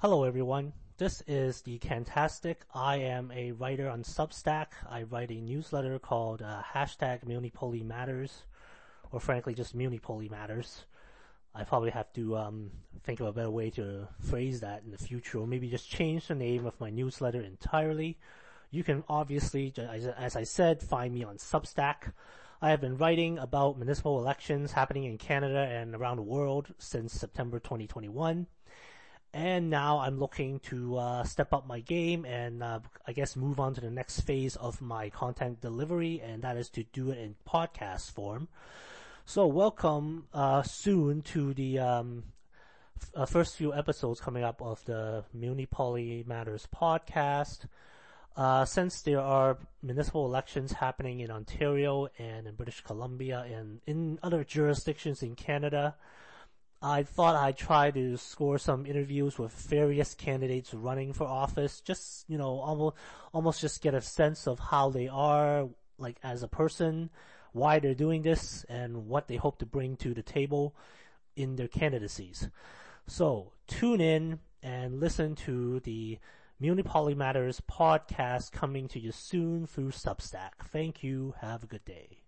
Hello everyone. This is the Cantastic. I am a writer on Substack. I write a newsletter called uh, hashtag Munipoli Matters, or frankly just Munipoli Matters. I probably have to um, think of a better way to phrase that in the future, or maybe just change the name of my newsletter entirely. You can obviously, as I said, find me on Substack. I have been writing about municipal elections happening in Canada and around the world since September 2021. And now I'm looking to uh, step up my game and uh, I guess move on to the next phase of my content delivery, and that is to do it in podcast form. So welcome uh, soon to the um, f- uh, first few episodes coming up of the Munipoli Matters podcast. Uh, since there are municipal elections happening in Ontario and in British Columbia and in other jurisdictions in Canada, I thought I'd try to score some interviews with various candidates running for office, just, you know, almost, almost just get a sense of how they are, like as a person, why they're doing this, and what they hope to bring to the table in their candidacies. So, tune in and listen to the Muni Munipoli Matters podcast coming to you soon through Substack. Thank you. Have a good day.